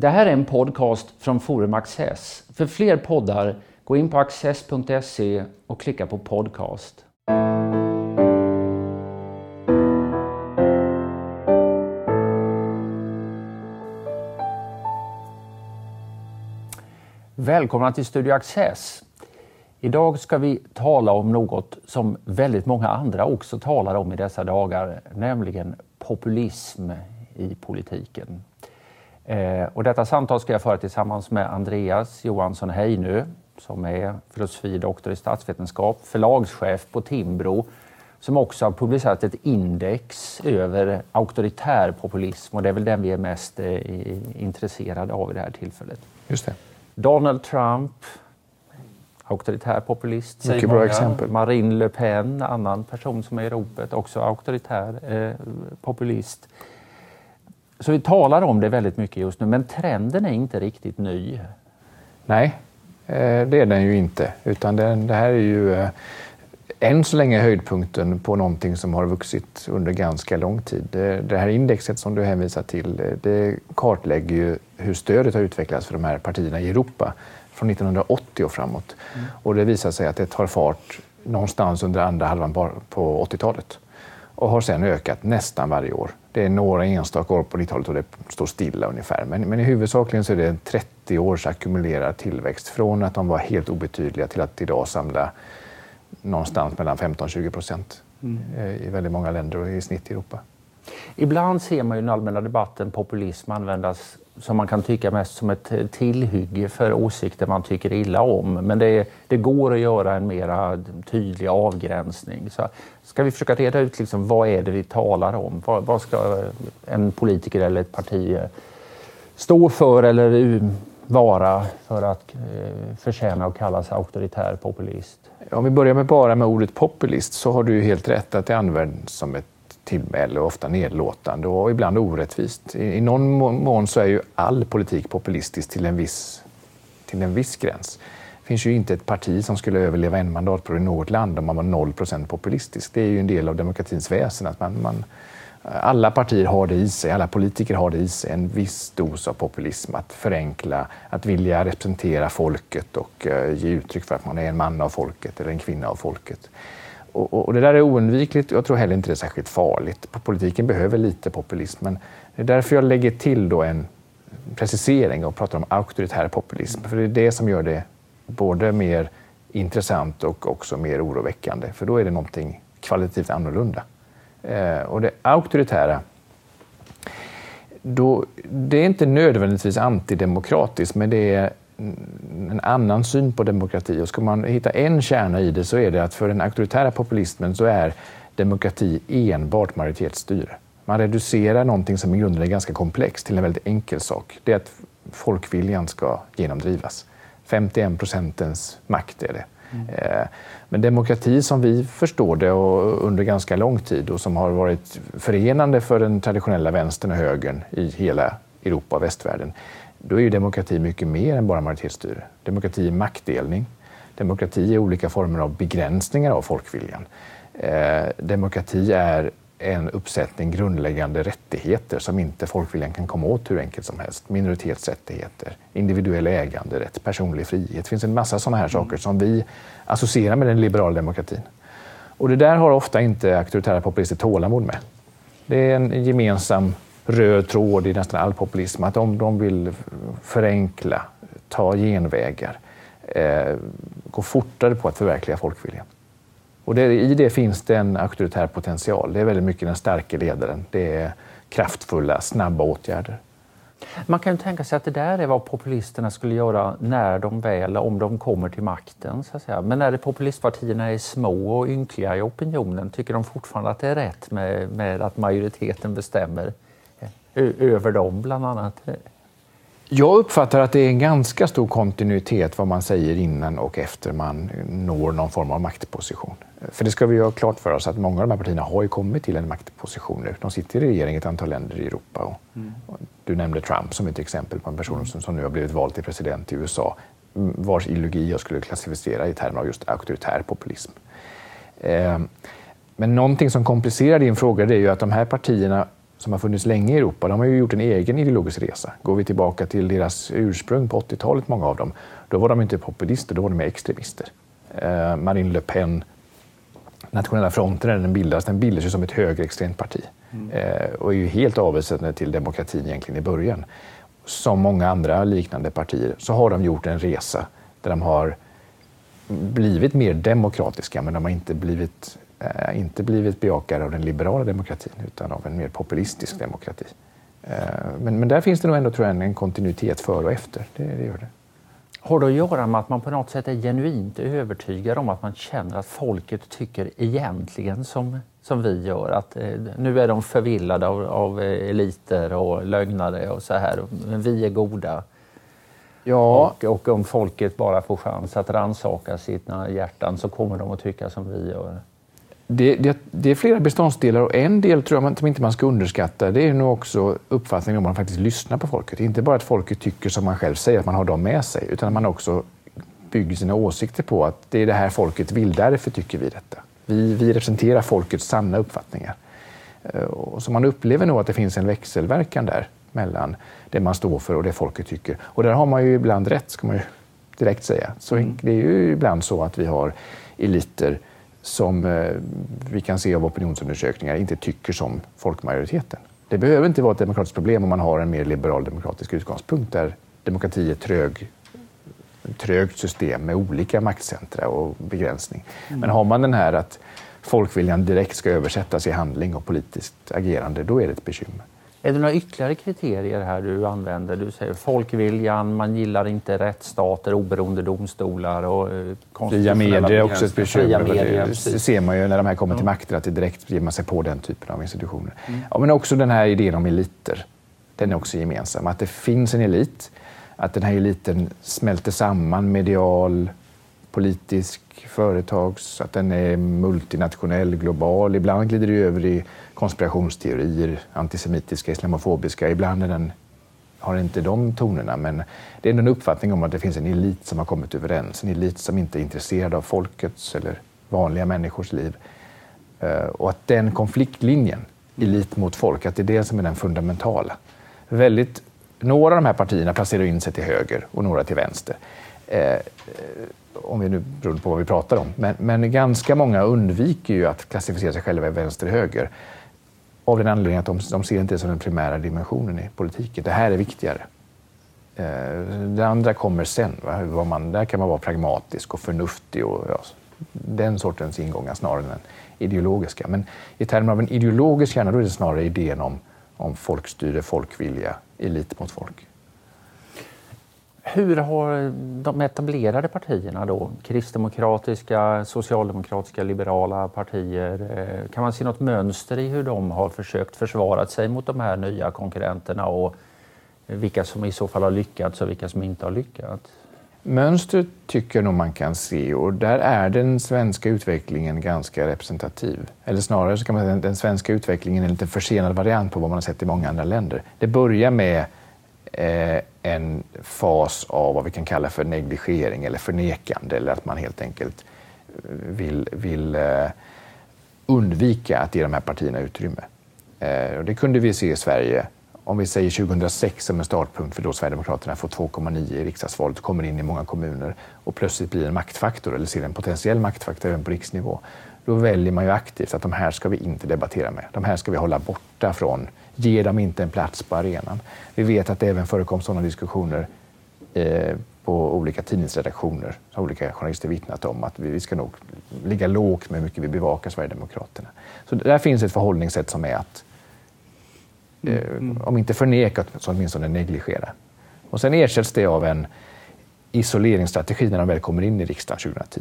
Det här är en podcast från Forum Access. För fler poddar, gå in på access.se och klicka på podcast. Välkomna till Studio Access. Idag ska vi tala om något som väldigt många andra också talar om i dessa dagar, nämligen populism i politiken. Eh, och detta samtal ska jag föra tillsammans med Andreas Johansson Heinö som är filosofidoktor i statsvetenskap, förlagschef på Timbro som också har publicerat ett index över auktoritär populism och det är väl den vi är mest eh, intresserade av i det här tillfället. Just det. Donald Trump, auktoritär populist. Mycket bra exempel. Marine Le Pen, annan person som är i ropet, också auktoritär eh, populist. Så vi talar om det väldigt mycket just nu, men trenden är inte riktigt ny. Nej, eh, det är den ju inte. Utan det, här är ju eh, än så länge höjdpunkten på någonting som har vuxit under ganska lång tid. Det, det här indexet som du hänvisar till, eh, det kartlägger ju hur stödet har utvecklats för de här partierna i Europa från 1980 och framåt. Mm. Och det visar sig att det tar fart någonstans under andra halvan på 80-talet och har sedan ökat nästan varje år. Det är några enstaka år på 90-talet och det står stilla ungefär. Men, men i huvudsakligen så är det 30 års ackumulerad tillväxt från att de var helt obetydliga till att idag samla någonstans mellan 15-20 procent mm. Eh, i väldigt många länder och i snitt i Europa. Ibland ser man i den allmänna debatten populism användas som man kan tycka mest som ett tillhygge för åsikter man tycker illa om. Men det, det går att göra en mer tydlig avgränsning. Så ska vi försöka reda ut liksom, vad är det vi talar om? Vad, vad ska en politiker eller ett parti eh, stå för eller vara för att eh, förtjäna att kallas auktoritär populist? Om vi börjar med bara med ordet populist så har du helt rätt att det används som ett tillmäle, ofta nedlåtande och ibland orättvist. I, I någon mån så är ju all politik populistisk till en viss, till en viss gräns. Det finns ju inte ett parti som skulle överleva en mandatperiod i något land om man var 0% populistisk. Det är ju en del av demokratins väsen. Att man, man, alla partier har det i sig, alla politiker har det i sig, en viss dos av populism. Att förenkla, att vilja representera folket och eh, ge uttryck för att man är en man av folket eller en kvinna av folket. Och, och, det där är oundvikligt. Jag tror heller inte det är särskilt farligt. Politiken behöver lite populism, men det är därför jag lägger till då en precisering och pratar om auktoritär populism. För det är det som gör det både mer intressant och också mer oroväckande. För då är det någonting kvalitativt annorlunda. Eh, och det auktoritära, då, det är inte nödvändigtvis antidemokratiskt, men det är en annan syn på demokrati. Och ska man hitta en kärna i det så är det att för den auktoritära populismen så är demokrati enbart majoritetsstyre. Man reducerar någonting som i grunden är ganska komplext till en väldigt enkel sak. Det är att folkviljan ska genomdrivas. 51 procentens makt är det. Mm. Eh, men demokrati som vi förstår det och under ganska lång tid och som har varit förenande för den traditionella vänstern och högern i hela Europa och västvärlden, då är ju demokrati mycket mer än bara majoritetsstyre. Demokrati är maktdelning. Demokrati är olika former av begränsningar av folkviljan. Eh, demokrati är en uppsättning grundläggande rättigheter som inte folkviljan kan komma åt hur enkelt som helst. Minoritetsrättigheter, individuell äganderätt, personlig frihet. Det finns en massa sådana här saker som vi associerar med den liberala demokratin. Och det där har ofta inte auktoritära populister tålamod med. Det är en gemensam röd tråd i nästan all populism, att om de vill förenkla, ta genvägar, eh, gå fortare på att förverkliga folkviljan. Och det, I det finns det en auktoritär potential. Det är väldigt mycket den starka ledaren. Det är kraftfulla, snabba åtgärder. Man kan tänka sig att det där är vad populisterna skulle göra när de väl, om de kommer till makten. Så att säga. Men när populistpartierna är små och ynkliga i opinionen, tycker de fortfarande att det är rätt med, med att majoriteten bestämmer över dem bland annat? Jag uppfattar att det är en ganska stor kontinuitet vad man säger innan och efter man når någon form av maktposition. För det ska vi ha klart för oss att många av de här partierna har ju kommit till en maktposition nu. De sitter i regering i ett antal länder i Europa. Och mm. Du nämnde Trump som ett exempel på en person som, som nu har blivit vald till president i USA vars ideologi jag skulle klassificera i termer av just auktoritär populism. Eh, men någonting som komplicerar din fråga är ju att de här partierna som har funnits länge i Europa, de har ju gjort en egen ideologisk resa. Går vi tillbaka till deras ursprung på 80-talet, många av dem, då var de inte populister, då var de extremister. Eh, Marine Le Pen, Nationella fronten, när den bildas, den bildas ju som ett högerextremt parti mm. eh, och är ju helt avvisande till demokratin egentligen i början. Som många andra liknande partier så har de gjort en resa där de har blivit mer demokratiska, men de har inte blivit eh, inte blivit bejakare av den liberala demokratin utan av en mer populistisk demokrati. Eh, men, men där finns det nog ändå tror jag, en kontinuitet före och efter. Det, det gör det. Har det att göra med att man på något sätt är genuint övertygad om att man känner att folket tycker egentligen som, som vi gör? Att eh, nu är de förvillade av, av eliter och lögnare och så här, men vi är goda. Ja. Och, och om folket bara får chans att rannsaka sina hjärtan så kommer de att tycka som vi gör. Det, det, det, är flera beståndsdelar och en del tror jag som inte man ska underskatta det är nog också uppfattningen om man faktiskt lyssnar på folket. Inte bara att folket tycker som man själv säger, att man har dem med sig, utan att man också bygger sina åsikter på att det är det här folket vill, därför tycker vi detta. Vi, vi representerar folkets sanna uppfattningar. Eh, så man upplever nog att det finns en växelverkan där mellan det man står för och det folket tycker. Och där har man ju ibland rätt, ska man ju direkt säga. Så mm. det är ju ibland så att vi har eliter som eh, vi kan se av opinionsundersökningar inte tycker som folkmajoriteten. Det behöver inte vara ett demokratiskt problem om man har en mer liberal demokratisk utgångspunkt där demokrati är trög, trögt system med olika maktcentra och begränsning. Mm. Men har man den här att folkviljan direkt ska översättas i handling och politiskt agerande, då är det ett bekymmer. Är det några ytterligare kriterier här du använder? Du säger folkviljan, man gillar inte rättsstater, oberoende domstolar och eh, Fria medier är också ett bekymmer. Medier, det ser man ju när de här kommer till makten att det direkt ger man sig på den typen av institutioner. Mm. Ja, men också den här idén om eliter. Den är också gemensam. Att det finns en elit, att den här eliten smälter samman medial, politisk, företags, att den är multinationell, global. Ibland glider det över i konspirationsteorier, antisemitiska, islamofobiska. Ibland är den, har inte de tonerna, men det är ändå en uppfattning om att det finns en elit som har kommit överens. En elit som inte är intresserad av folkets eller vanliga människors liv. Eh, och att den konfliktlinjen, elit mot folk, att det är det som är den fundamentala. Väldigt, några av de här partierna placerar in sig till höger och några till vänster. Eh, om vi nu beror på vad vi pratar om. Men, men ganska många undviker ju att klassificera sig själva i vänster-höger av den anledningen att de, de ser inte det som den primära dimensionen i politiken. Det här är viktigare. Eh, det andra kommer sen. Va? Man, där kan man vara pragmatisk och förnuftig och ja, den sortens ingångar snarare än ideologiska. Men i termer av en ideologisk kärna då är det snarare idén om, om folkstyre, folkvilja, elit mot folk. Hur har de etablerade partierna då, kristdemokratiska, socialdemokratiska, liberala partier, eh, kan man se något mönster i hur de har försökt försvara sig mot de här nya konkurrenterna och vilka som i så fall har lyckats och vilka som inte har lyckats? Mönstret tycker jag nog man kan se och där är den svenska utvecklingen ganska representativ. Eller snarare så kan man säga att den svenska utvecklingen är en lite försenad variant på vad man har sett i många andra länder. Det börjar med eh, en fas av vad vi kan kalla för negligering eller förnekande eller att man helt enkelt eh, vill, vill eh, undvika att ge de här partierna utrymme. Eh, och det kunde vi se i Sverige. Om vi säger 2006 som en startpunkt för då Sverigedemokraterna får 2,9 i riksdagsvalet, kommer in i många kommuner och plötsligt blir en maktfaktor eller ser en potentiell maktfaktor även på riksnivå. Då väljer man ju aktivt att de här ska vi inte debattera med. De här ska vi hålla borta från Ge dem inte en plats på arenan. Vi vet att det även förekom sådana diskussioner eh, på olika tidningsredaktioner. Har olika journalister vittnat om att vi, vi ska nog ligga lågt med hur mycket vi bevakar Sverigedemokraterna. Så där finns ett förhållningssätt som är att, eh, mm. om inte förneka, så åtminstone negligera. Och sen ersätts det av en isoleringsstrategi när de väl kommer in i riksdagen 2010.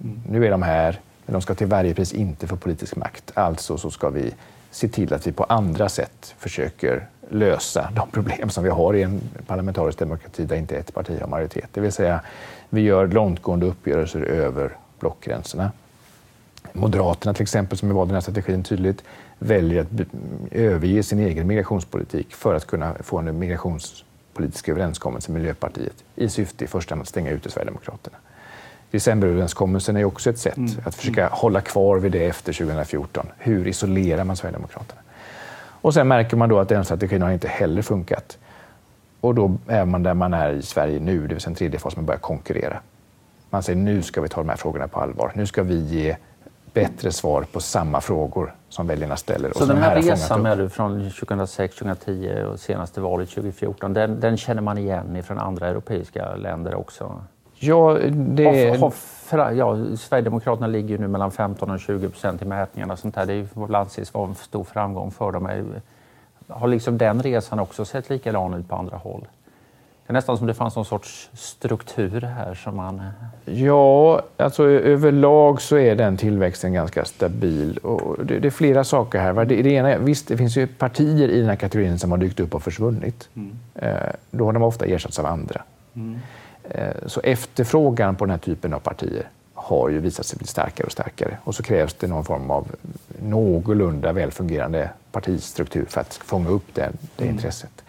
Mm. Nu är de här, men de ska till varje pris inte få politisk makt. Alltså så ska vi se till att vi på andra sätt försöker lösa de problem som vi har i en parlamentarisk demokrati där inte ett parti har majoritet. Det vill säga, vi gör långtgående uppgörelser över blockgränserna. Moderaterna till exempel, som valde den här strategin tydligt, väljer att överge sin egen migrationspolitik för att kunna få en migrationspolitisk överenskommelse med Miljöpartiet i syfte i första hand att stänga ute Sverigedemokraterna. Decemberöverenskommelsen är också ett sätt mm. att försöka hålla kvar vid det efter 2014. Hur isolerar man Sverigedemokraterna? Och sen märker man då att den strategin har inte heller funkat. Och då är man där man är i Sverige nu, det vill säga en tredje fas, man börjar konkurrera. Man säger nu ska vi ta de här frågorna på allvar. Nu ska vi ge bättre svar på samma frågor som väljarna ställer. Så den här, här resan med du från 2006, 2010 och senaste valet 2014, den, den känner man igen från andra europeiska länder också? Ja, det... Har, har, ja, Sverigedemokraterna ligger ju nu mellan 15 och 20 procent i mätningarna. Sånt där. Det får anses vara en stor framgång för dem. Har liksom den resan också sett likadan ut på andra håll? Det är nästan som det fanns någon sorts struktur här som man... Ja, alltså överlag så är den tillväxten ganska stabil. Och det, det är flera saker här. Det, det, ena, visst, det finns ju partier i den här kategorin som har dykt upp och försvunnit. Mm. Eh, då har de ofta ersatts av andra. Mm. Eh, så efterfrågan på den här typen av partier har ju visat sig bli starkare och starkare. Och så krävs det någon form av någorlunda välfungerande partistruktur för att fånga upp det, det mm. intresset.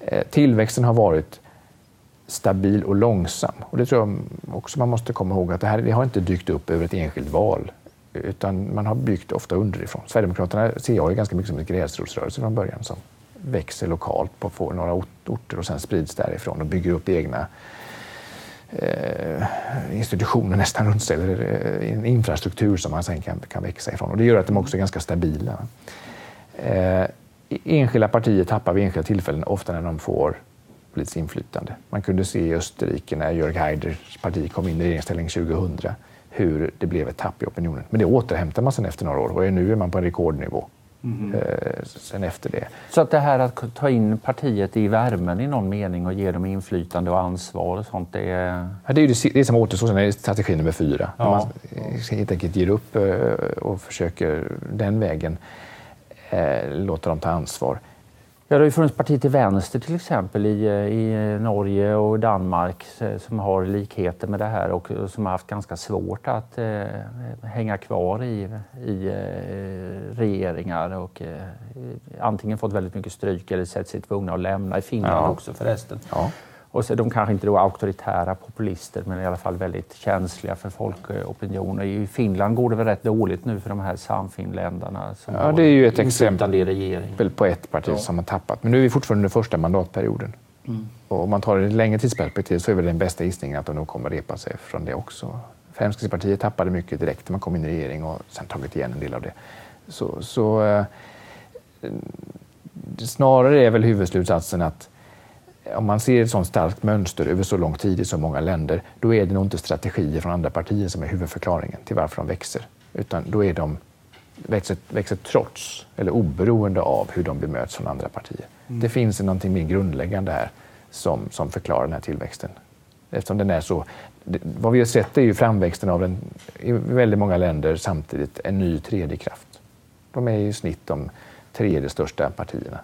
Eh, tillväxten har varit stabil och långsam. Och det tror jag också man måste komma ihåg att det här det har inte dykt upp över ett enskilt val utan man har byggt ofta underifrån. Sverigedemokraterna ser jag ganska mycket som en gräsrotsrörelse från början som växer lokalt på några orter och sen sprids därifrån och bygger upp egna Eh, institutioner nästan runt sig, eller eh, en infrastruktur som man sen kan, kan växa ifrån. Och det gör att de också är ganska stabila. Eh, enskilda partier tappar vid enskilda tillfällen, ofta när de får politiskt inflytande. Man kunde se i Österrike när Jörg Haiders parti kom in i regeringsställning 2000 hur det blev ett tapp i opinionen. Men det återhämtar man sen efter några år och nu är man på en rekordnivå. Mm. sen efter det. Så att det här att ta in partiet i värmen i någon mening och ge dem inflytande och ansvar och sånt, det är... Ja, det är det, det som återstår, sen är strategi nummer fyra. Ja. Man helt enkelt ger upp eh, och försöker den vägen eh, låta dem ta ansvar. Ja, det har ju funnits partier till vänster till exempel i, i Norge och Danmark som har likheter med det här och som har haft ganska svårt att eh, hänga kvar i, i eh, regeringar och eh, antingen fått väldigt mycket stryk eller sett sig tvungna att lämna. I Finland ja. också förresten. Ja. Och så, de kanske inte är auktoritära populister men i alla fall väldigt känsliga för folkopinioner. I Finland går det väl rätt dåligt nu för de här samfinländarna. Som ja, det är ju ett exempel på ett parti ja. som har tappat. Men nu är vi fortfarande under första mandatperioden. Mm. Och om man tar ett längre tidsperspektiv så är väl den bästa gissningen att de nog kommer repa sig från det också. Fremskrittspartiet tappade mycket direkt när man kom in i regering och sen tagit igen en del av det. Så, så eh, snarare är väl huvudslutsatsen att om man ser ett sådant starkt mönster över så lång tid i så många länder, då är det nog inte strategier från andra partier som är huvudförklaringen till varför de växer. Utan då är de växer, växer trots eller oberoende av hur de bemöts från andra partier. Mm. Det finns någonting mer grundläggande här som, som förklarar den här tillväxten. Eftersom den är så... vad vi har sett är ju framväxten av en, i väldigt många länder samtidigt en ny tredje kraft. De är i snitt de tredje största partierna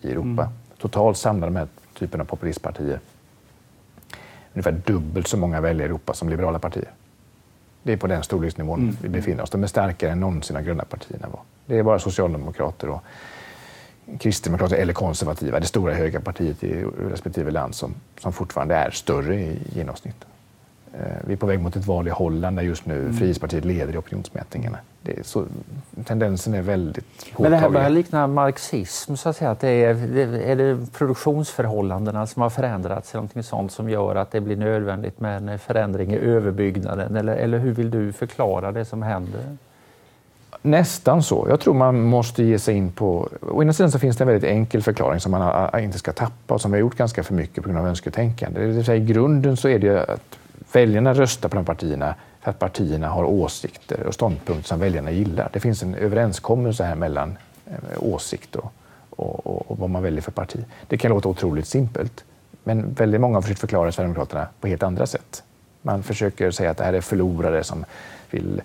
i Europa. Mm. Totalt samlar de här typen av populistpartier ungefär dubbelt så många väljare i Europa som liberala partier. Det är på den storleksnivån mm. vi befinner oss. De är starkare än någonsin de gröna partierna var. Det är bara socialdemokrater och kristdemokrater eller konservativa, det stora höga partiet i respektive land som, som fortfarande är större i genomsnitt. Eh, vi är på väg mot ett val i Holland där just nu mm. Frihetspartiet leder i opinionsmätningarna. Det så, tendensen är väldigt påtaglig. Men det här börjar likna marxism, så att säga. Att det är, är det produktionsförhållandena som har förändrats, någonting sånt som gör att det blir nödvändigt med en förändring i överbyggnaden? Eller, eller hur vill du förklara det som händer? Nästan så. Jag tror man måste ge sig in på... Å ena sidan så finns det en väldigt enkel förklaring som man inte ska tappa och som vi har gjort ganska för mycket på grund av önsketänkande. Det vill säga, I grunden så är det att väljarna röstar på de partierna för att partierna har åsikter och ståndpunkter som väljarna gillar. Det finns en överenskommelse här mellan eh, åsikt åsikt och, och, och, vad man väljer för parti. Det kan låta otroligt simpelt, men väldigt många har försökt förklara Sverigedemokraterna på helt andra sätt. Man försöker säga att det här är förlorare som vill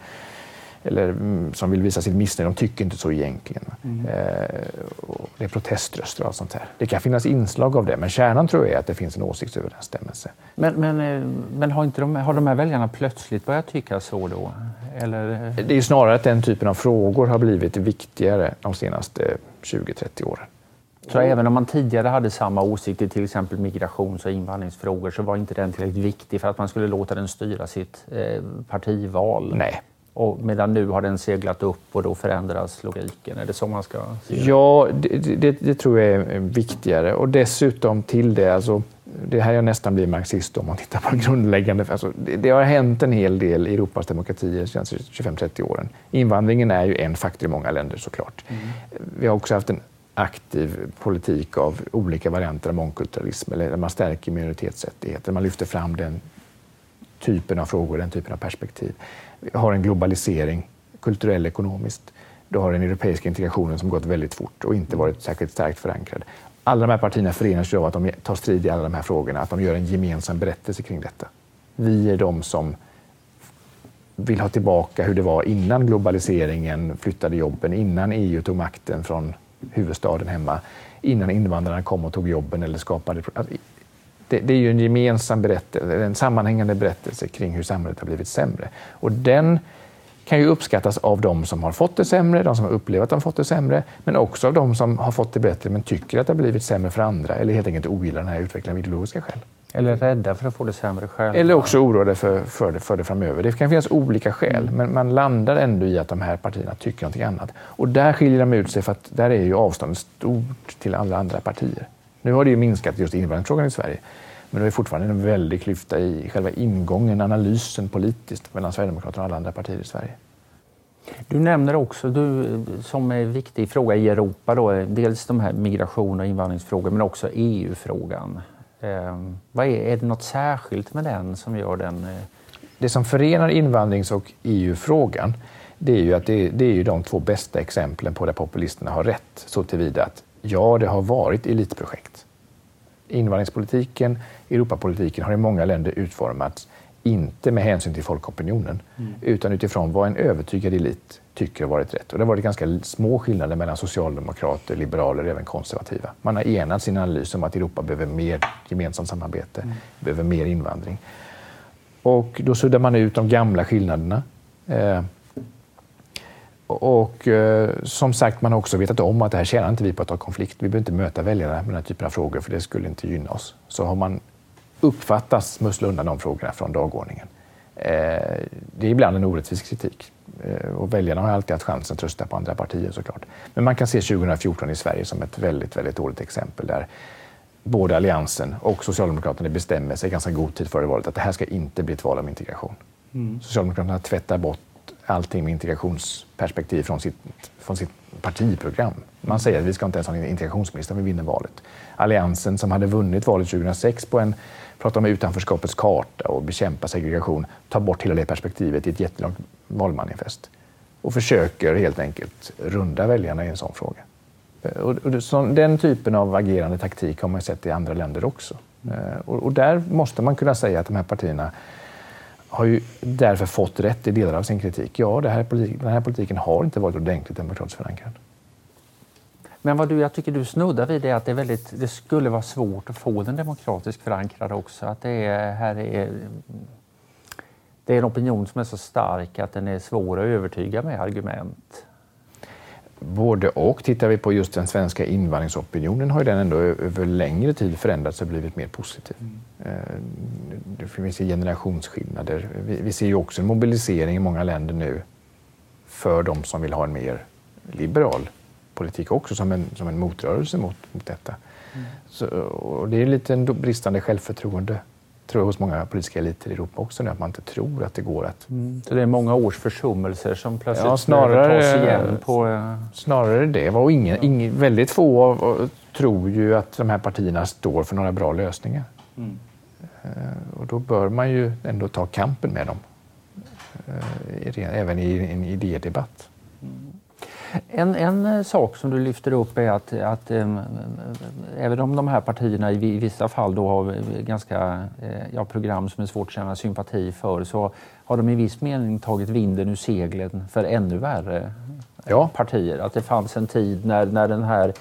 eller mm, som vill visa sitt missnöje, de tycker inte så egentligen. Mm. Eh, det är proteströster och sånt här. Det kan finnas inslag av det, men kärnan tror jag är att det finns en åsiktsöverensstämmelse. Men, men, eh, men har, inte de, har de här väljarna plötsligt börjat tycka så då? Eller? Det är snarare att den typen av frågor har blivit viktigare de senaste 20-30 åren. Så även om man tidigare hade samma åsikt i till exempel migrations och invandringsfrågor så var inte den tillräckligt viktig för att man skulle låta den styra sitt eh, partival? Nej, Och medan nu har den seglat upp och då förändras logiken. Är det så man ska se det? Ja, det, det, det tror jag är viktigare. Och dessutom till det, alltså, det här jag nästan blir marxist om man tittar på grundläggande. Alltså, det, det, har hänt en hel del i Europas demokratier de senaste 25-30 åren. Invandringen är ju en faktor i många länder såklart. Mm. Vi har också haft en aktiv politik av olika varianter av mångkulturalism, eller man stärker minoritetsrättigheter, man lyfter fram den typen av frågor, den typen av perspektiv. Vi har en globalisering, kulturell ekonomiskt. Du har den europeiska integrationen som gått väldigt fort och inte varit särskilt starkt förankrad. Alla de här partierna förenas av att de tar strid i alla de här frågorna, att de gör en gemensam berättelse kring detta. Vi är de som vill ha tillbaka hur det var innan globaliseringen flyttade jobben, innan EU tog makten från huvudstaden hemma, innan invandrarna kom och tog jobben eller skapade alltså, det, det, är ju en gemensam berättelse, en sammanhängande berättelse kring hur samhället har blivit sämre. Och den kan ju uppskattas av de som har fått det sämre, de som har upplevt att de fått det sämre, men också av de som har fått det bättre men tycker att det har blivit sämre för andra eller helt enkelt ogillar den här utvecklingen av ideologiska skäl. Eller rädda för att få det sämre själva. Eller också oroade för, för, det, för det framöver. Det kan finnas olika skäl, men man landar ändå i att de här partierna tycker någonting annat. Och där skiljer de ut sig för att där är ju avståndet stort till alla andra partier. Nu har det ju minskat just invandringsfrågan i Sverige. Men det är fortfarande en väldig klyfta i själva ingången, analysen politiskt mellan Sverigedemokraterna och alla andra partier i Sverige. Du nämner också, du, som är en viktig fråga i Europa, då, dels de här migration och invandringsfrågor men också EU-frågan. Eh, vad är, är det något särskilt med den som gör den... Eh... Det som förenar invandrings och EU-frågan det är ju att det, det, är ju de två bästa exemplen på där populisterna har rätt så tillvida att ja, det har varit elitprojekt. Invandringspolitiken, Europapolitiken har i många länder utformats inte med hänsyn till folkopinionen, mm. utan utifrån vad en övertygad elit tycker har varit rätt. Och det har varit ganska små skillnader mellan socialdemokrater, liberaler och även konservativa. Man har enats i en analys om att Europa behöver mer gemensamt samarbete, mm. behöver mer invandring. Och då suddar man ut de gamla skillnaderna. Eh, och eh, som sagt, man har också vetat om att det här tjänar inte vi på att ta konflikt. Vi behöver inte möta väljarna med den här typen av frågor, för det skulle inte gynna oss. Så har man uppfattas smussla undan de frågorna från dagordningen. Eh, det är ibland en orättvis kritik. Eh, och väljarna har alltid haft chansen att rösta på andra partier såklart. Men man kan se 2014 i Sverige som ett väldigt, väldigt dåligt exempel där både Alliansen och Socialdemokraterna bestämmer sig ganska god tid före valet att det här ska inte bli ett val om integration. Mm. Socialdemokraterna tvättar bort allting med integrationsperspektiv från sitt, från sitt partiprogram. Man säger att vi ska inte ens ha en integrationsminister om vi vinner valet. Alliansen som hade vunnit valet 2006 på en prata om utanförskapets karta och bekämpa segregation, tar bort hela det perspektivet i ett jättelångt valmanifest och försöker helt enkelt runda väljarna i en sån fråga. Eh, och, så, den typen av agerande taktik har man sett i andra länder också. Eh, och, och, där måste man kunna säga att de här partierna har ju därför fått rätt i delar av sin kritik. Ja, det här politik, den här politiken har inte varit ordentligt demokratiskt förankrad. Men vad du, jag tycker du snuddar vid är att det, väldigt, det skulle vara svårt att få den demokratiskt förankrad också. Att det är, här är, det är en opinion som är så stark att den är svår att övertyga med argument. Både och. Tittar vi på just den svenska invandringsopinionen har den ändå över längre tid förändrats och blivit mer positiv. Mm. Eh, det finns generationsskillnader. Vi ser ju också en mobilisering i många länder nu för de som vill ha en mer liberal politik också som en, som en motrörelse mot, mot detta. Mm. Så, och det är lite en bristande självförtroende tror jag, hos många politiska eliter i Europa också nu, att man inte tror att det går att... Mm. Så det är många års försummelser som plötsligt ja, snarare, tas igen? På... Eh, snarare det. Och ingen, ingen, väldigt få av, tror ju att de här partierna står för några bra lösningar. Mm. Uh, och då bör man ju ändå ta kampen med dem, uh, även i en idédebatt. En, en eh, sak som du lyfter upp är att, att äm, även om de här partierna i vissa fall då har ganska äh, ja, program som är svårt att känna sympati för så har de i viss mening tagit vinden ur seglen för ännu värre ja. partier. Att det fanns en tid när, när den här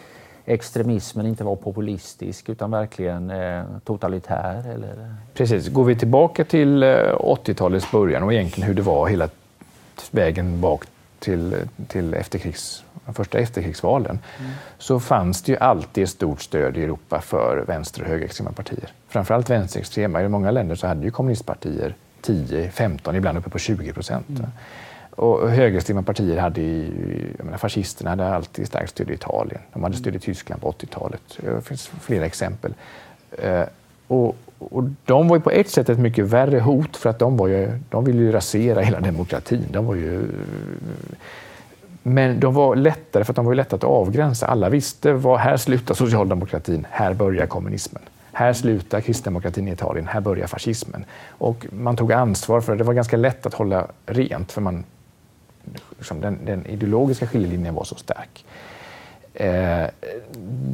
extremismen inte var populistisk utan verkligen eh, totalitär? Eller? Precis. Går vi tillbaka till 80-talets början och egentligen hur det var hela vägen bak till, till efterkrigs, de första efterkrigsvalen mm. så fanns det ju alltid stort stöd i Europa för vänster och högerextrema partier. Framförallt vänsterextrema. I många länder så hade ju kommunistpartier 10, 15, ibland uppe på 20 procent. Mm. Och högerextrema partier hade ju, jag menar, fascisterna hade alltid starkt stöd i Italien. De hade stöd i Tyskland på 80-talet. Det finns flera exempel. Eh, och, och, de var ju på ett sätt ett mycket värre hot för att de, var ju, de ville ju rasera hela demokratin. De var ju, men de var lättare för att de var lättare att avgränsa. Alla visste var här slutar socialdemokratin, här börjar kommunismen. Här slutar kristdemokratin i Italien, här börjar fascismen. Och man tog ansvar för det. Det var ganska lätt att hålla rent för man, liksom den, den ideologiska skiljelinjen var så stark. Eh,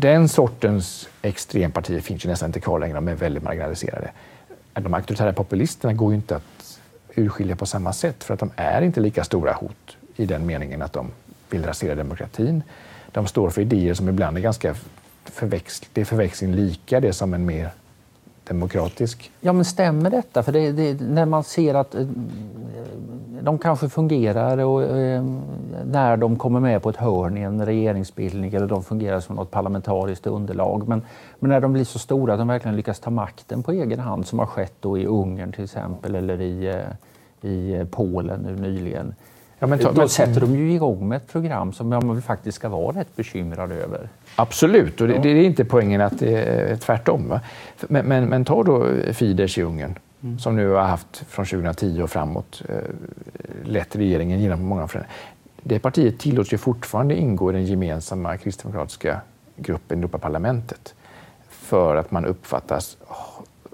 den sortens extrempartier finns ju nästan inte kvar längre, de är väldigt marginaliserade. De auktoritära populisterna går ju inte att urskilja på samma sätt för att de är inte lika stora hot i den meningen att de vill rasera demokratin. De står för idéer som ibland är ganska förväxling, det är förväxling lika det som en mer demokratisk. Ja, men stämmer detta? För det, det, när man ser att eh, de kanske fungerar och, eh, när de kommer med på ett hörn i en regeringsbildning eller de fungerar som något parlamentariskt underlag. Men, men när de blir så stora att de verkligen lyckas ta makten på egen hand som har skett då i Ungern till exempel eller i, eh, i Polen nu nyligen. Ja, men då sätter de ju igång med ett program som man faktiskt ska vara rätt bekymrad över. Absolut, och det, det är inte poängen att det är tvärtom. Va? Men, men, men ta då Fidesz i Ungern, mm. som nu har haft från 2010 och framåt eh, lett regeringen genom många förändringar. Det partiet tillåts ju fortfarande ingå i den gemensamma kristdemokratiska gruppen i Europaparlamentet för att man uppfattas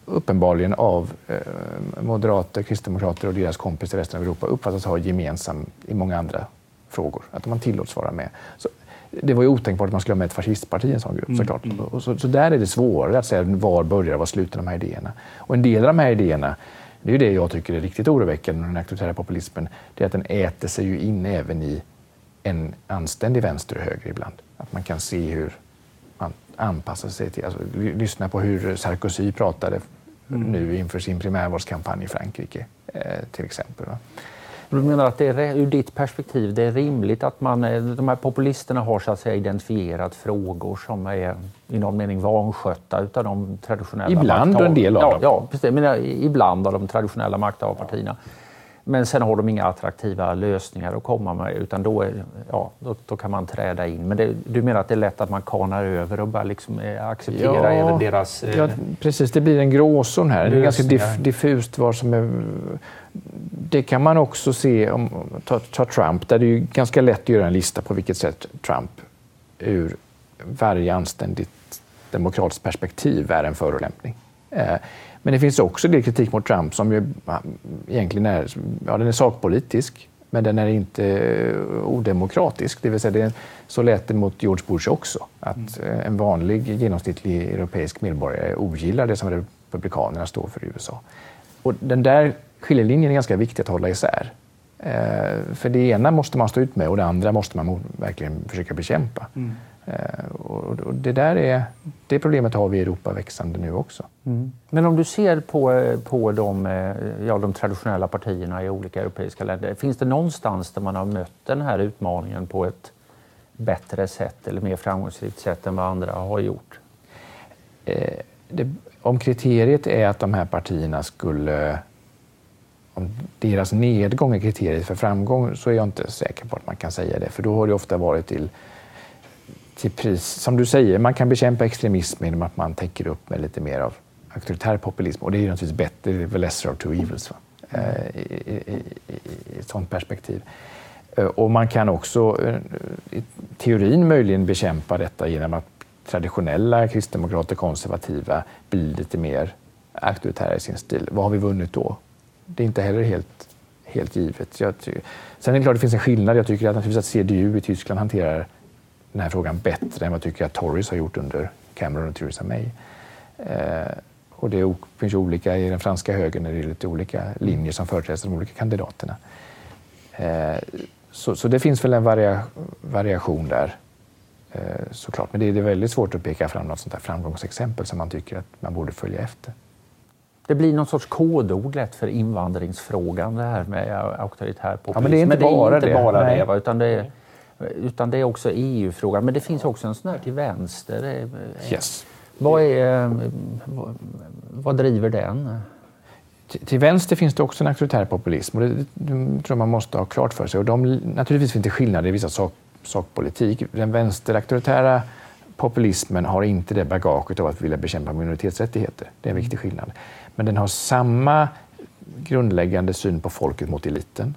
uppenbarligen av eh, moderater, kristdemokrater och deras kompisar i resten av Europa uppfattas ha gemensam i många andra frågor. Att man tillåts vara med. Så det var ju otänkbart att man skulle ha med ett fascistparti i en sån grupp mm. såklart. Mm. Och så, så, där är det svårare att säga var börjar och var slutar de här idéerna. Och en del av de här idéerna, det är ju det jag tycker är riktigt oroväckande med den auktoritära populismen, det är att den äter sig ju in även i en anständig vänster och höger ibland. Att man kan se hur man anpassar sig till, alltså, lyssna på hur Sarkozy pratade mm. nu inför sin primärvårdskampanj i Frankrike eh, till exempel. Va? Du menar att det är, ur ditt perspektiv det är rimligt att man, eh, de här populisterna har så att säga identifierat frågor som är i någon mening vanskötta utav de traditionella Ibland och en del av dem. Ja, precis. Men ibland av de traditionella makthavarpartierna. Men sen har de inga attraktiva lösningar att komma med utan då, är, ja, då, då kan man träda in. Men det, du menar att det är lätt att man kanar över och bara liksom eh, acceptera ja, även deras... Eh, ja, precis. Det blir en gråzon här. Det är ganska diff, diffust vad som är... Det kan man också se om ta, ta Trump, där det är ganska lätt att göra en lista på vilket sätt Trump ur varje anständigt demokratiskt perspektiv är en förolämpning. Eh, men det finns också del kritik mot Trump som ju egentligen är, ja, den är sakpolitisk, men den är inte eh, odemokratisk. Det vill säga, det så lät det mot George Bush också. Att mm. en vanlig genomsnittlig europeisk medborgare ogillar det som republikanerna står för i USA. Och den där skiljelinjen är ganska viktig att hålla isär. Eh, för det ena måste man stå ut med och det andra måste man verkligen försöka bekämpa. Mm. Eh, och det där är, det problemet har vi i Europa växande nu också. Mm. Men om du ser på, på de, eh, ja, de traditionella partierna i olika europeiska länder, finns det någonstans där man har mött den här utmaningen på ett bättre sätt eller mer framgångsrikt sätt än vad andra har gjort? Eh, det, om kriteriet är att de här partierna skulle om deras nedgång är kriteriet för framgång så är jag inte säker på att man kan säga det. För då har det ofta varit till till pris. Som du säger, man kan bekämpa extremism genom att man täcker upp med lite mer av auktoritär populism. Och det är naturligtvis bättre, det är the lesser of two evils va? Mm. I, i, i, i ett sådant perspektiv. Eh, och man kan också eh, i teorin möjligen bekämpa detta genom att traditionella kristdemokrater, konservativa, blir lite mer auktoritära i sin stil. Vad har vi vunnit då? Det är inte heller helt, helt givet. Jag, sen är det klart att det finns en skillnad. Jag tycker att, naturligtvis att CDU i Tyskland hanterar den här frågan bättre än vad jag tycker att Tories har gjort under Cameron och Theresa May. Eh, och det finns olika, i den franska högern är det lite olika linjer som företräds av de olika kandidaterna. Eh, så, så, det finns väl en varia, variation där eh, såklart. Men det är, det är väldigt svårt att peka fram något sånt där framgångsexempel som man tycker att man borde följa efter. Det blir någon sorts kodord lätt för invandringsfrågan det här med auktoritär populism. Ja, men det är inte bara det. Är inte bara det, det utan det är, utan det är också EU-frågan. Men det finns också en sån här till vänster. Yes. Vad, är, vad, vad driver den? till vänster finns det också en auktoritär populism och det, tror jag man måste ha klart för sig. Och de, naturligtvis finns det skillnader i vissa sak, sakpolitik. Den vänsterauktoritära populismen har inte det bagaget av att vilja bekämpa minoritetsrättigheter. Det är en viktig skillnad. Men den har samma grundläggande syn på folket mot eliten.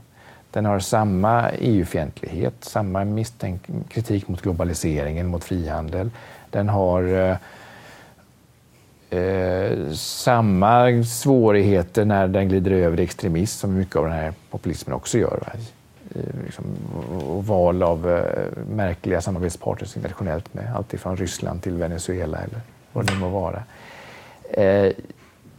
Den har samma EU-fientlighet, samma misstänk kritik mot globaliseringen, mot frihandel. Den har eh, eh, samma svårigheter när den glider över i extremism som mycket av den här populismen också gör. Va? Eh, liksom, och val av eh, märkliga samarbetspartners internationellt med allt ifrån Ryssland till Venezuela eller vad det nu må vara. Eh,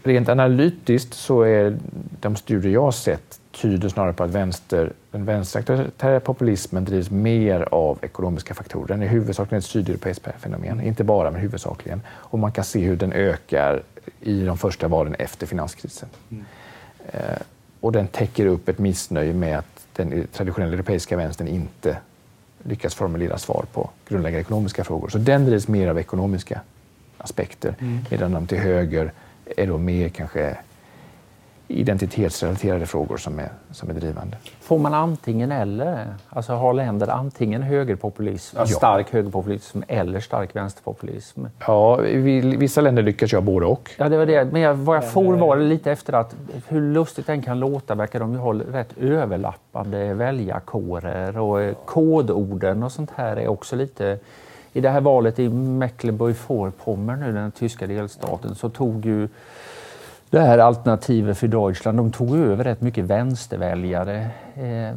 Rent analytiskt så är de studier jag har sett tyder snarare på att vänster, den vänsterauktoritära populismen drivs mer av ekonomiska faktorer. Den är huvudsakligen ett sydeuropeiskt fenomen, mm. inte bara men huvudsakligen. Och man kan se hur den ökar i de första valen efter finanskrisen. Mm. Eh, och den täcker upp ett missnöje med att den traditionella europeiska vänstern inte lyckas formulera svar på grundläggande ekonomiska frågor. Så den drivs mer av ekonomiska aspekter, mm. medan de till höger är då mer kanske identitetsrelaterade frågor som är, som är drivande. Får man antingen eller? Alltså har länder antingen högerpopulism, ja. stark högerpopulism eller stark vänsterpopulism? Ja, vissa länder lyckas göra både och. Ja, det var det. Men jag, vad jag for var lite efter att hur lustigt den kan låta verkar de ju ha rätt överlappande väljarkårer och kodorden och sånt här är också lite i det här valet i Mecklenburg-Vorpommern, nu den tyska delstaten, så tog ju det här alternativet för Deutschland, de tog över rätt mycket vänsterväljare. Eh,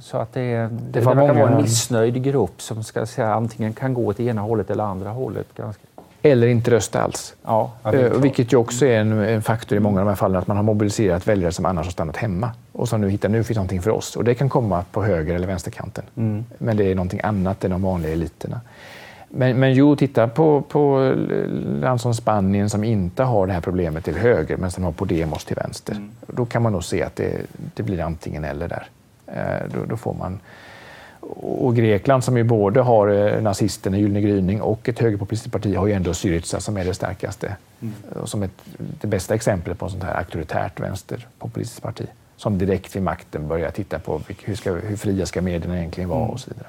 så att det, det, det många... vara en missnöjd grupp som ska säga antingen kan gå åt ena hållet eller andra hållet. Ganska. Eller inte rösta alls. Ja, eh, vilket ju också är en, en, faktor i många av de här fallen, att man har mobiliserat väljare som annars har stannat hemma och som nu hittar nu finns någonting för oss. Och det kan komma på höger eller vänsterkanten. Mm. Men det är någonting annat än de vanliga eliterna. Men, men jo, titta på, på land som Spanien som inte har det här problemet till höger men som har Podemos till vänster. Mm. Då kan man nog se att det, det blir antingen eller där. Eh, då, då, får man... Och Grekland som ju både har eh, nazisterna Gyllene gryning och ett högerpopulistiskt parti har ju ändå Syriza som är det starkaste. Mm. Och som ett, det bästa exemplet på ett sånt här auktoritärt vänsterpopulistiskt parti som direkt vid makten börjar titta på hur, ska, hur fria ska medierna egentligen vara och så vidare.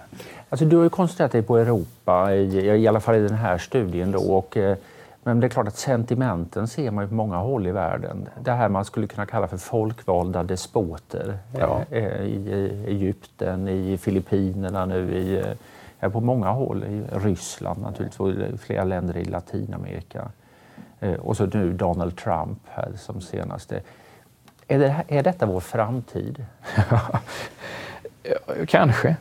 Alltså, du har ju koncentrerat dig på Europa, i, i alla fall i den här studien. Då, och, eh, men det är klart att sentimenten ser man ju på många håll i världen. Det här man skulle kunna kalla för folkvalda despoter ja. Eh, i Egypten, i Filippinerna nu, i, på många håll. I Ryssland naturligtvis och flera länder i Latinamerika. Eh, och så nu Donald Trump här som senaste. Är, det, är detta vår framtid? Kanske.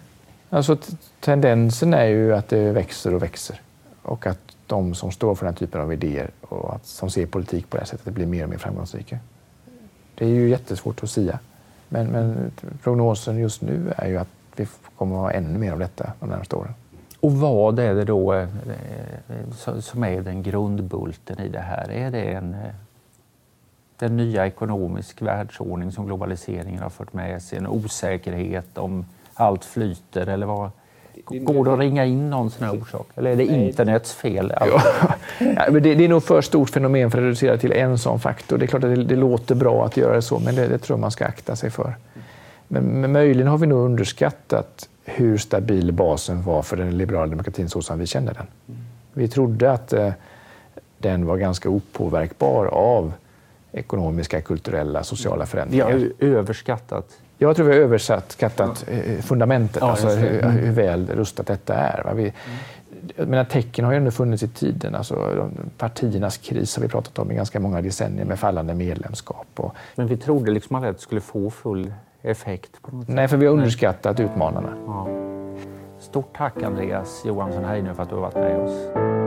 Alltså, tendensen är ju att det växer och växer och att de som står för den typen av idéer och att, som ser politik på det här sättet blir mer och mer framgångsrika. Det är ju jättesvårt att säga. Men, men prognosen just nu är ju att vi kommer att ha ännu mer av detta de närmaste åren. Och vad är det då eh, som är den grundbulten i det här? Är det en, eh, den nya ekonomisk världsordning som globaliseringen har fört med sig? En osäkerhet om allt flyter eller vad? Går det att ringa in någon sån här orsak? Eller är det internets fel? Ja. men det, är nog för stort fenomen för att reducera till en sån faktor. Det är klart att det, det låter bra att göra det så, men det, det tror jag man ska akta sig för. Men, men, möjligen har vi nog underskattat hur stabil basen var för den liberala demokratin så som vi känner den. Vi trodde att eh, den var ganska opåverkbar av ekonomiska, kulturella, sociala förändringar. Vi har överskattat jag tror vi har översatt skattat eh, fundamentet, ja, alltså hur, mm. hur, väl rustat detta är. Va? Vi, mm. menar, tecken har ju ändå funnits i tiden. Alltså, partiernas kris har vi pratat om i ganska många decennier med fallande medlemskap. Och... Men vi trodde liksom aldrig att det skulle få full effekt? Nej, för vi har underskattat Nej. utmanarna. Ja. Stort tack Andreas Johansson Heine för att du har varit med oss.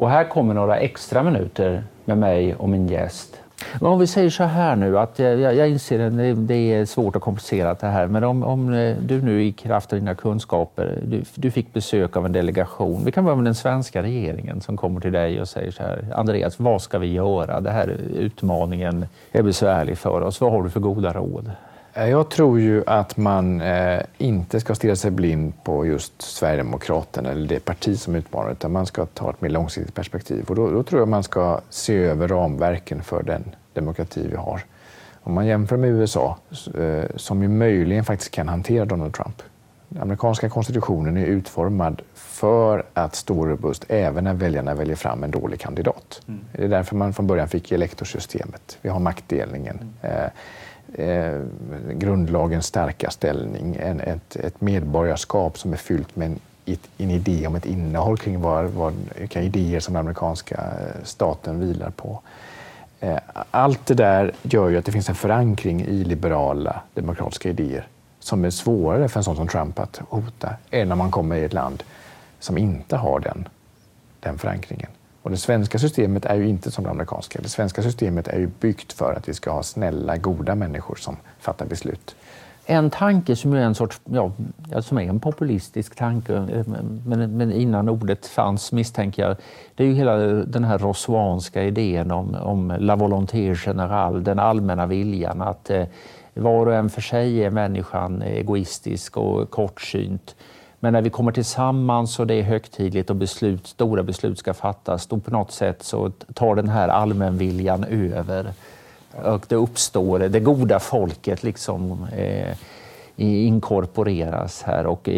Och här kommer några extra minuter med mig och min gäst. Men om vi säger så här nu, att jag, jag inser att det, är svårt och komplicerat det här, men om, om eh, du nu i kraft av dina kunskaper, du, du, fick besök av en delegation, vi kan börja med den svenska regeringen som kommer till dig och säger så här, Andreas, vad ska vi göra? Den här utmaningen är besvärlig för oss. Vad har du för goda råd? Jag tror ju att man eh, inte ska stirra sig blind på just Sverigedemokraterna eller det parti som utmanar, utan man ska ta ett mer långsiktigt perspektiv. Och då, då, tror jag man ska se över ramverken för den demokrati vi har. Om man jämför med USA, eh, som ju möjligen faktiskt kan hantera Donald Trump. Den amerikanska konstitutionen är utformad för att stå robust även när väljarna väljer fram en dålig kandidat. Mm. Det är därför man från början fick elektorsystemet. Vi har maktdelningen. Mm. Eh, eh, grundlagens starka ställning, en, ett, ett medborgarskap som är fyllt med en, en idé om ett innehåll kring vad, vad, vilka idéer som den amerikanska eh, staten vilar på. Eh, allt det där gör ju att det finns en förankring i liberala demokratiska idéer som är svårare för en sån som Trump att hota än om man kommer i ett land som inte har den, den förankringen. Och det svenska systemet är ju inte som det amerikanska. Det svenska systemet är ju byggt för att vi ska ha snälla, goda människor som fattar beslut. En tanke som är en sorts, ja, som är en populistisk tanke, eh, men, men innan ordet fanns misstänker jag, det är ju hela den här roswanska idén om, om la volonté générale, den allmänna viljan att eh, var och en för sig är människan egoistisk och kortsynt. Men när vi kommer tillsammans och det är högtidligt och beslut, stora beslut ska fattas, då på något sätt så tar den här allmänviljan över. Och det uppstår, det goda folket liksom eh, inkorporeras här och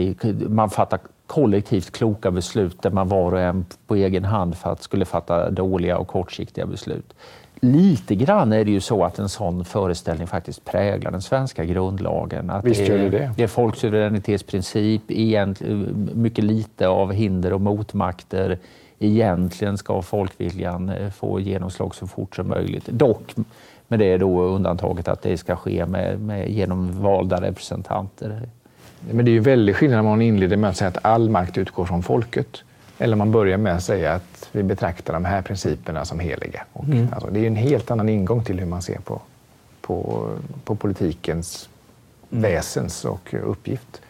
man fattar kollektivt kloka beslut där man var och en på egen hand för att skulle fatta dåliga och kortsiktiga beslut lite grann är det ju så att en sån föreställning faktiskt präglar den svenska grundlagen. Att Visst gör det det. Det är folksuveränitetsprincip, mycket lite av hinder och motmakter. Egentligen ska folkviljan eh, få genomslag så fort som möjligt. Dock med det då undantaget att det ska ske med, med genom valda representanter. Men det är ju väldigt skillnad om man inleder med att säga att all makt utgår från folket. Eller man börjar med att säga att vi betraktar de här principerna som heliga. Och, mm. alltså, det är en helt annan ingång till hur man ser på, på, på politikens mm. väsens och uppgift.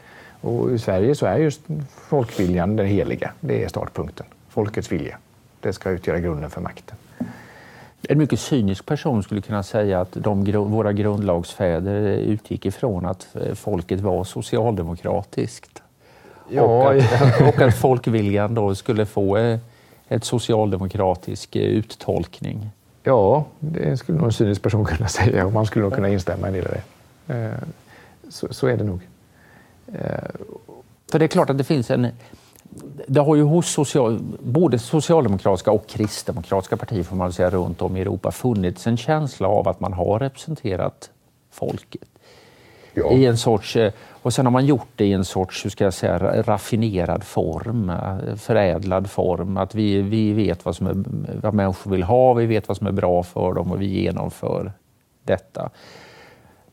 Och I Sverige så är just folkviljan den heliga. Det är startpunkten. Folkets vilja. Det ska utgöra grunden för makten. En mycket cynisk person skulle kunna säga att de, våra grundlagsfäder utgick ifrån att folket var socialdemokratiskt. Ja. Och, att, och att folkviljan då skulle få eh, ett socialdemokratisk eh, uttolkning. Ja, det skulle nog en cynisk person kunna säga och man skulle nog kunna instämma i det. Eh, så, så är det nog. För det är klart att det finns en... Det har ju hos social, både socialdemokratiska och kristdemokratiska partier får man säga, runt om i Europa funnits en känsla av att man har representerat folket. Ja. I en sorts, och sen har man gjort det i en sorts hur ska jag säga, raffinerad form, eh, förädlad form. Att vi, vi vet vad, som är, vad människor vill ha, vi vet vad som är bra för dem och vi genomför detta.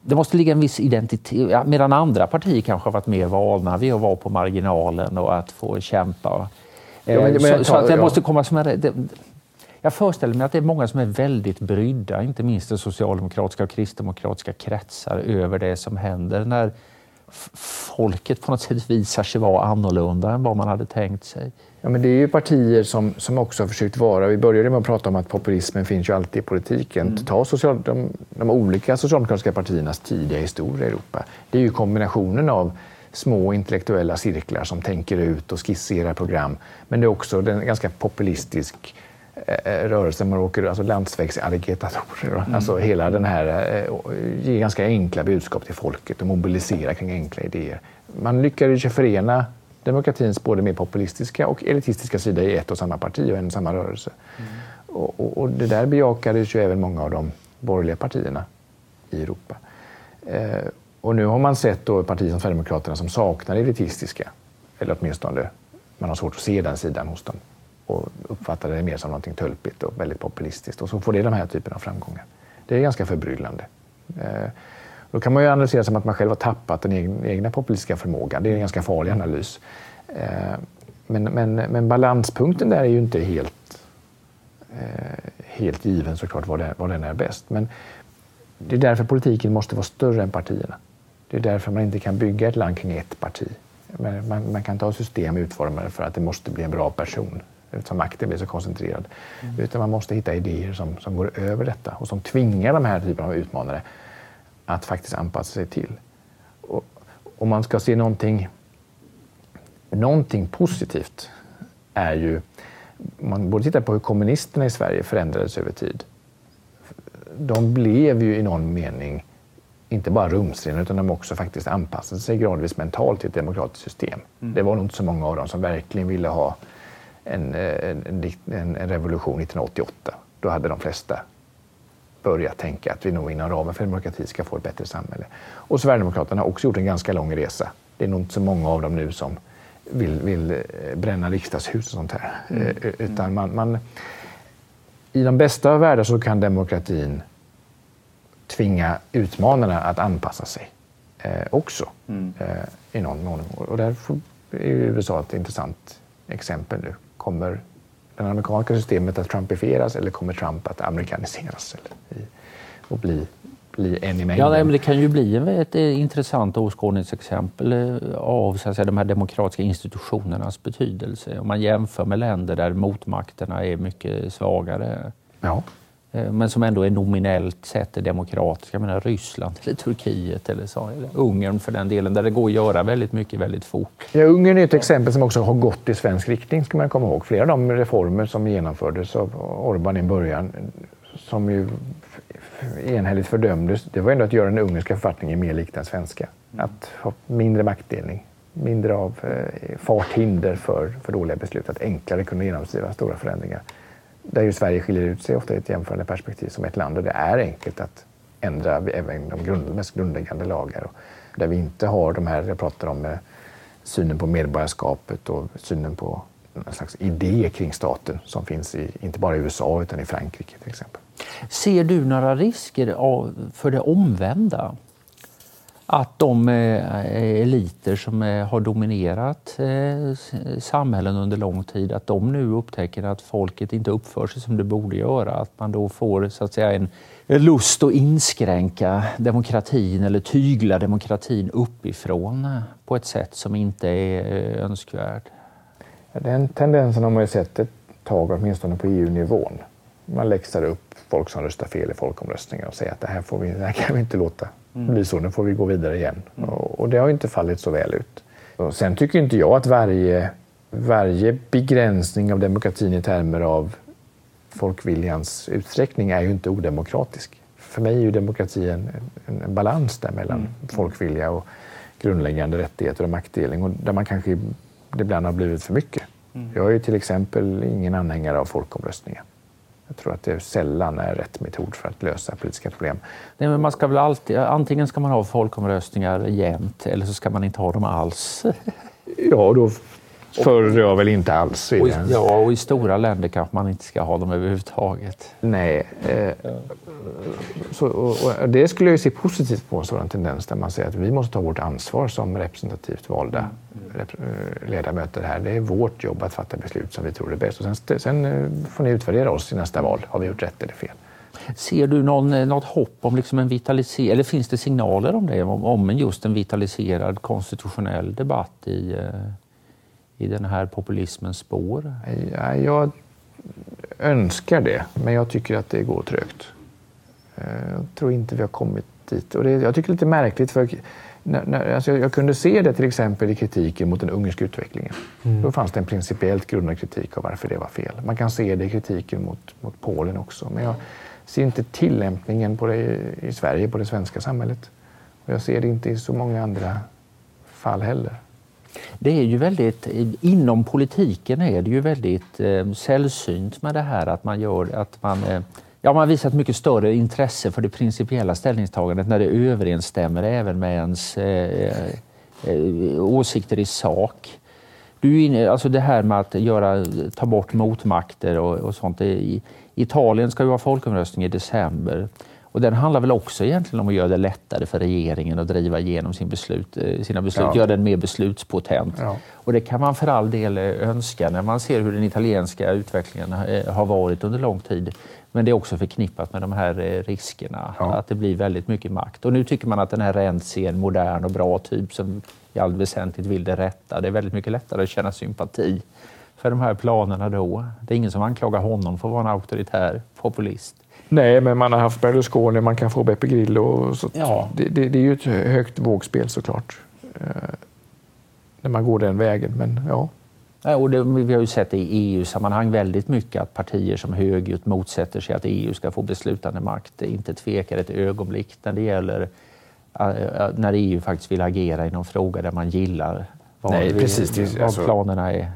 Det måste ligga en viss identitet, medan andra partier kanske har varit mer vana vid att vara på marginalen och att få kämpa. Ja, men, men, så, så, att det ja. måste komma som en... Jag föreställer mig att det är många som är väldigt brydda, inte minst i socialdemokratiska och kristdemokratiska kretsar, över det som händer när folket på något sätt visar sig vara annorlunda än vad man hade tänkt sig. Ja, men det är ju partier som, som också har försökt vara... Vi började med att prata om att populismen finns ju alltid i politiken. Mm. Ta social, de, de olika socialdemokratiska partiernas tidiga historia i Europa. Det är ju kombinationen av små intellektuella cirklar som tänker ut och skisserar program. Men det är också en ganska populistisk Eh, åker, alltså landsvägsagitatorer. Mm. Alltså hela den här, eh, ger ganska enkla budskap till folket och mobiliserar kring enkla idéer. Man lyckades ju förena demokratins både mer populistiska och elitistiska sida i ett och samma parti och en och samma rörelse. Mm. Och, och, och, det där bejakades ju även många av de borgerliga partierna i Europa. Eh, och nu har man sett då partier som Sverigedemokraterna som saknar elitistiska, eller åtminstone man har svårt att se den sidan hos dem och uppfattar det mer som något tölpigt och väldigt populistiskt. Och så får det de här typen av framgångar. Det är ganska förbryllande. Eh, då kan man ju analysera som att man själv har tappat den egna populistiska förmågan. Det är en ganska farlig analys. Eh, men, men, men balanspunkten där är ju inte helt, eh, helt given såklart var, det, var den är bäst. Men det är därför politiken måste vara större än partierna. Det är därför man inte kan bygga ett land kring ett parti. Man, man kan inte ha system utformade för att det måste bli en bra person eftersom makten blir så koncentrerad. Mm. Utan man måste hitta idéer som, som går över detta och som tvingar de här typerna av utmanare att faktiskt anpassa sig till. Och, om man ska se någonting, någonting positivt är ju, man borde titta på hur kommunisterna i Sverige förändrades över tid. De blev ju i någon mening inte bara rumsrena utan de också faktiskt anpassade sig gradvis mentalt till ett demokratiskt system. Mm. Det var nog inte så många av dem som verkligen ville ha en, en, en, en revolution 1988. Då hade de flesta börjat tänka att vi nog inom ramen för demokrati ska få ett bättre samhälle. Och Sverigedemokraterna har också gjort en ganska lång resa. Det är nog inte så många av dem nu som vill, vill eh, bränna riksdagshus och sånt här. Mm. Eh, utan man, man, I de bästa av världar så kan demokratin tvinga utmanarna att anpassa sig eh, också. Mm. Eh, i någon mån. Och därför är USA ett intressant exempel nu. Kommer det amerikanska systemet att trumpifieras eller kommer Trump att amerikaniseras eller, och bli, bli en i mängden? Ja, men det kan ju bli ett intressant åskådningsexempel eh, av så att säga, de här demokratiska institutionernas betydelse. Om man jämför med länder där motmakterna är mycket svagare. Ja. Eh, men som ändå är nominellt sett är demokratiska. Jag menar Ryssland eller Turkiet eller, så, eller Ungern för den delen, där det går att göra väldigt mycket väldigt fort. Ja, Ungern är ett exempel som också har gått i svensk riktning, ska man komma ihåg. Flera av de reformer som genomfördes av Orbán i början, som ju enhälligt fördömdes, det var ändå att göra den ungerska författningen mer lik den svenska. Att ha mindre maktdelning, mindre av eh, farthinder för, för dåliga beslut, att enklare kunna genomföra stora förändringar där ju Sverige skiljer ut sig ofta i ett jämförande perspektiv som ett land och det är enkelt att ändra även de grund, mest grundläggande lagar. Och där vi inte har de här, jag pratar om eh, synen på medborgarskapet och synen på en slags idé kring staten som finns i, inte bara i USA utan i Frankrike till exempel. Ser du några risker för det omvända? Att de eh, eliter som eh, har dominerat eh, samhällen under lång tid, att de nu upptäcker att folket inte uppför sig som det borde göra. Att man då får så att säga en lust att inskränka demokratin eller tygla demokratin uppifrån eh, på ett sätt som inte är eh, önskvärt. Den tendensen har man ju sett ett tag, åtminstone på EU-nivån. Man läxar upp folk som röstar fel i folkomröstningar och säger att det här, får vi, det här kan vi inte låta mm. bli så. Nu får vi gå vidare igen. Mm. Och, och, det har inte fallit så väl ut. Och sen tycker inte jag att varje, varje begränsning av demokratin i termer av folkviljans utsträckning är ju inte odemokratisk. För mig är ju demokrati en, en, en balans där mellan mm. folkvilja och grundläggande rättigheter och maktdelning och där man kanske ibland har blivit för mycket. Mm. Jag är till exempel ingen anhängare av folkomröstningar. Jag tror att det sällan är rätt metod för att lösa politiska problem. Nej, men man ska väl alltid, antingen ska man ha folkomröstningar jämt eller så ska man inte ha dem alls. Ja, då föredrar jag väl inte alls. I, ja, och i stora länder kanske man inte ska ha dem överhuvudtaget. Nej. Eh, så, och, och det skulle jag se positivt på, en sådan tendens där man säger att vi måste ta vårt ansvar som representativt valda mm. Eh, ledamöter här. Det är vårt jobb att fatta beslut som vi tror är bäst. Och sen, sen eh, får ni utvärdera oss i nästa val. Har vi gjort rätt eller fel? Ser du någon, eh, något hopp om liksom en vitalisering, eller finns det signaler om det, om, om just en vitaliserad konstitutionell debatt i, i den här populismens spår? Ja, jag önskar det, men jag tycker att det går trögt. Eh, jag tror inte vi har kommit dit. Och det, jag tycker det är lite märkligt, för när, när, alltså jag, jag, kunde se det till exempel i kritiken mot den ungerska utvecklingen. Mm. Då fanns det en principiellt grundad kritik av varför det var fel. Man kan se det i kritiken mot, mot Polen också. Men jag ser inte tillämpningen på det i, i Sverige, på det svenska samhället. Och jag ser det inte i så många andra fall heller. Det är ju väldigt, inom politiken är det ju väldigt eh, sällsynt med det här att man gör att man eh, Ja, man visar ett mycket större intresse för det principiella ställningstagandet när det överensstämmer även med ens eh, eh, åsikter i sak. Du inne, alltså det här med att göra, ta bort motmakter och, och sånt. I Italien ska ju ha folkomröstning i december. Och den handlar väl också egentligen om att göra det lättare för regeringen att driva igenom sin beslut, eh, sina beslut, ja. göra den mer beslutspotent. Ja. Och det kan man för all del eh, önska när man ser hur den italienska utvecklingen eh, har varit under lång tid. Men det är också förknippat med de här riskerna, ja. att det blir väldigt mycket makt. Och nu tycker man att den här Renzi är en modern och bra typ som i allt väsentligt vill det rätta. Det är väldigt mycket lättare att känna sympati för de här planerna då. Det är ingen som anklagar honom för att vara en auktoritär populist. Nej, men man har haft Berlusconi, man kan få Beppe Grillo. Så ja. det, det, det, är ju ett högt vågspel såklart. Eh, när man går den vägen, men ja. Ja, och det, vi har ju sett i EU-sammanhang väldigt mycket att partier som högljutt motsätter sig att EU ska få beslutande makt inte tvekar ett ögonblick när det gäller när EU faktiskt vill agera i någon fråga där man gillar vad, Nej, precis, det, vad alltså, planerna är.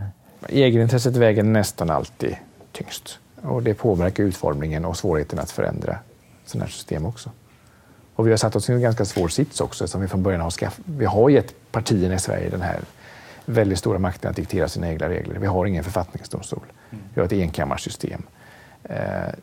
Egenintresset väger nästan alltid tyngst och det påverkar utformningen och svårigheten att förändra sådana här system också. Och vi har satt oss i en ganska svår sits också som vi från början har skaffat. Vi har gett partierna i Sverige den här väldigt stora makten att diktera sina egna regler. Vi har ingen författningsdomstol. Vi har ett enkammarsystem. Eh,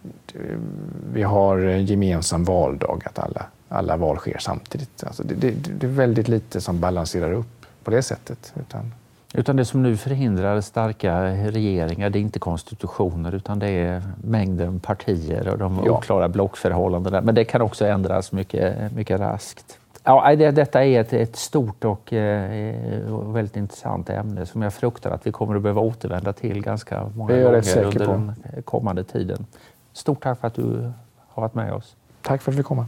vi har gemensam valdag, att alla, alla val sker samtidigt. Alltså det, det, det är väldigt lite som balanserar upp på det sättet. Utan utan det som nu förhindrar starka regeringar, det är inte konstitutioner utan det är mängden partier och de ja. oklara blockförhållandena. Men det kan också ändras mycket, mycket raskt. Ja, det, detta är ett, ett stort och eh, väldigt intressant ämne som jag fruktar att vi kommer att behöva återvända till ganska många gånger under på. den kommande tiden. Stort tack för att du har varit med oss. Tack för att vi fick komma.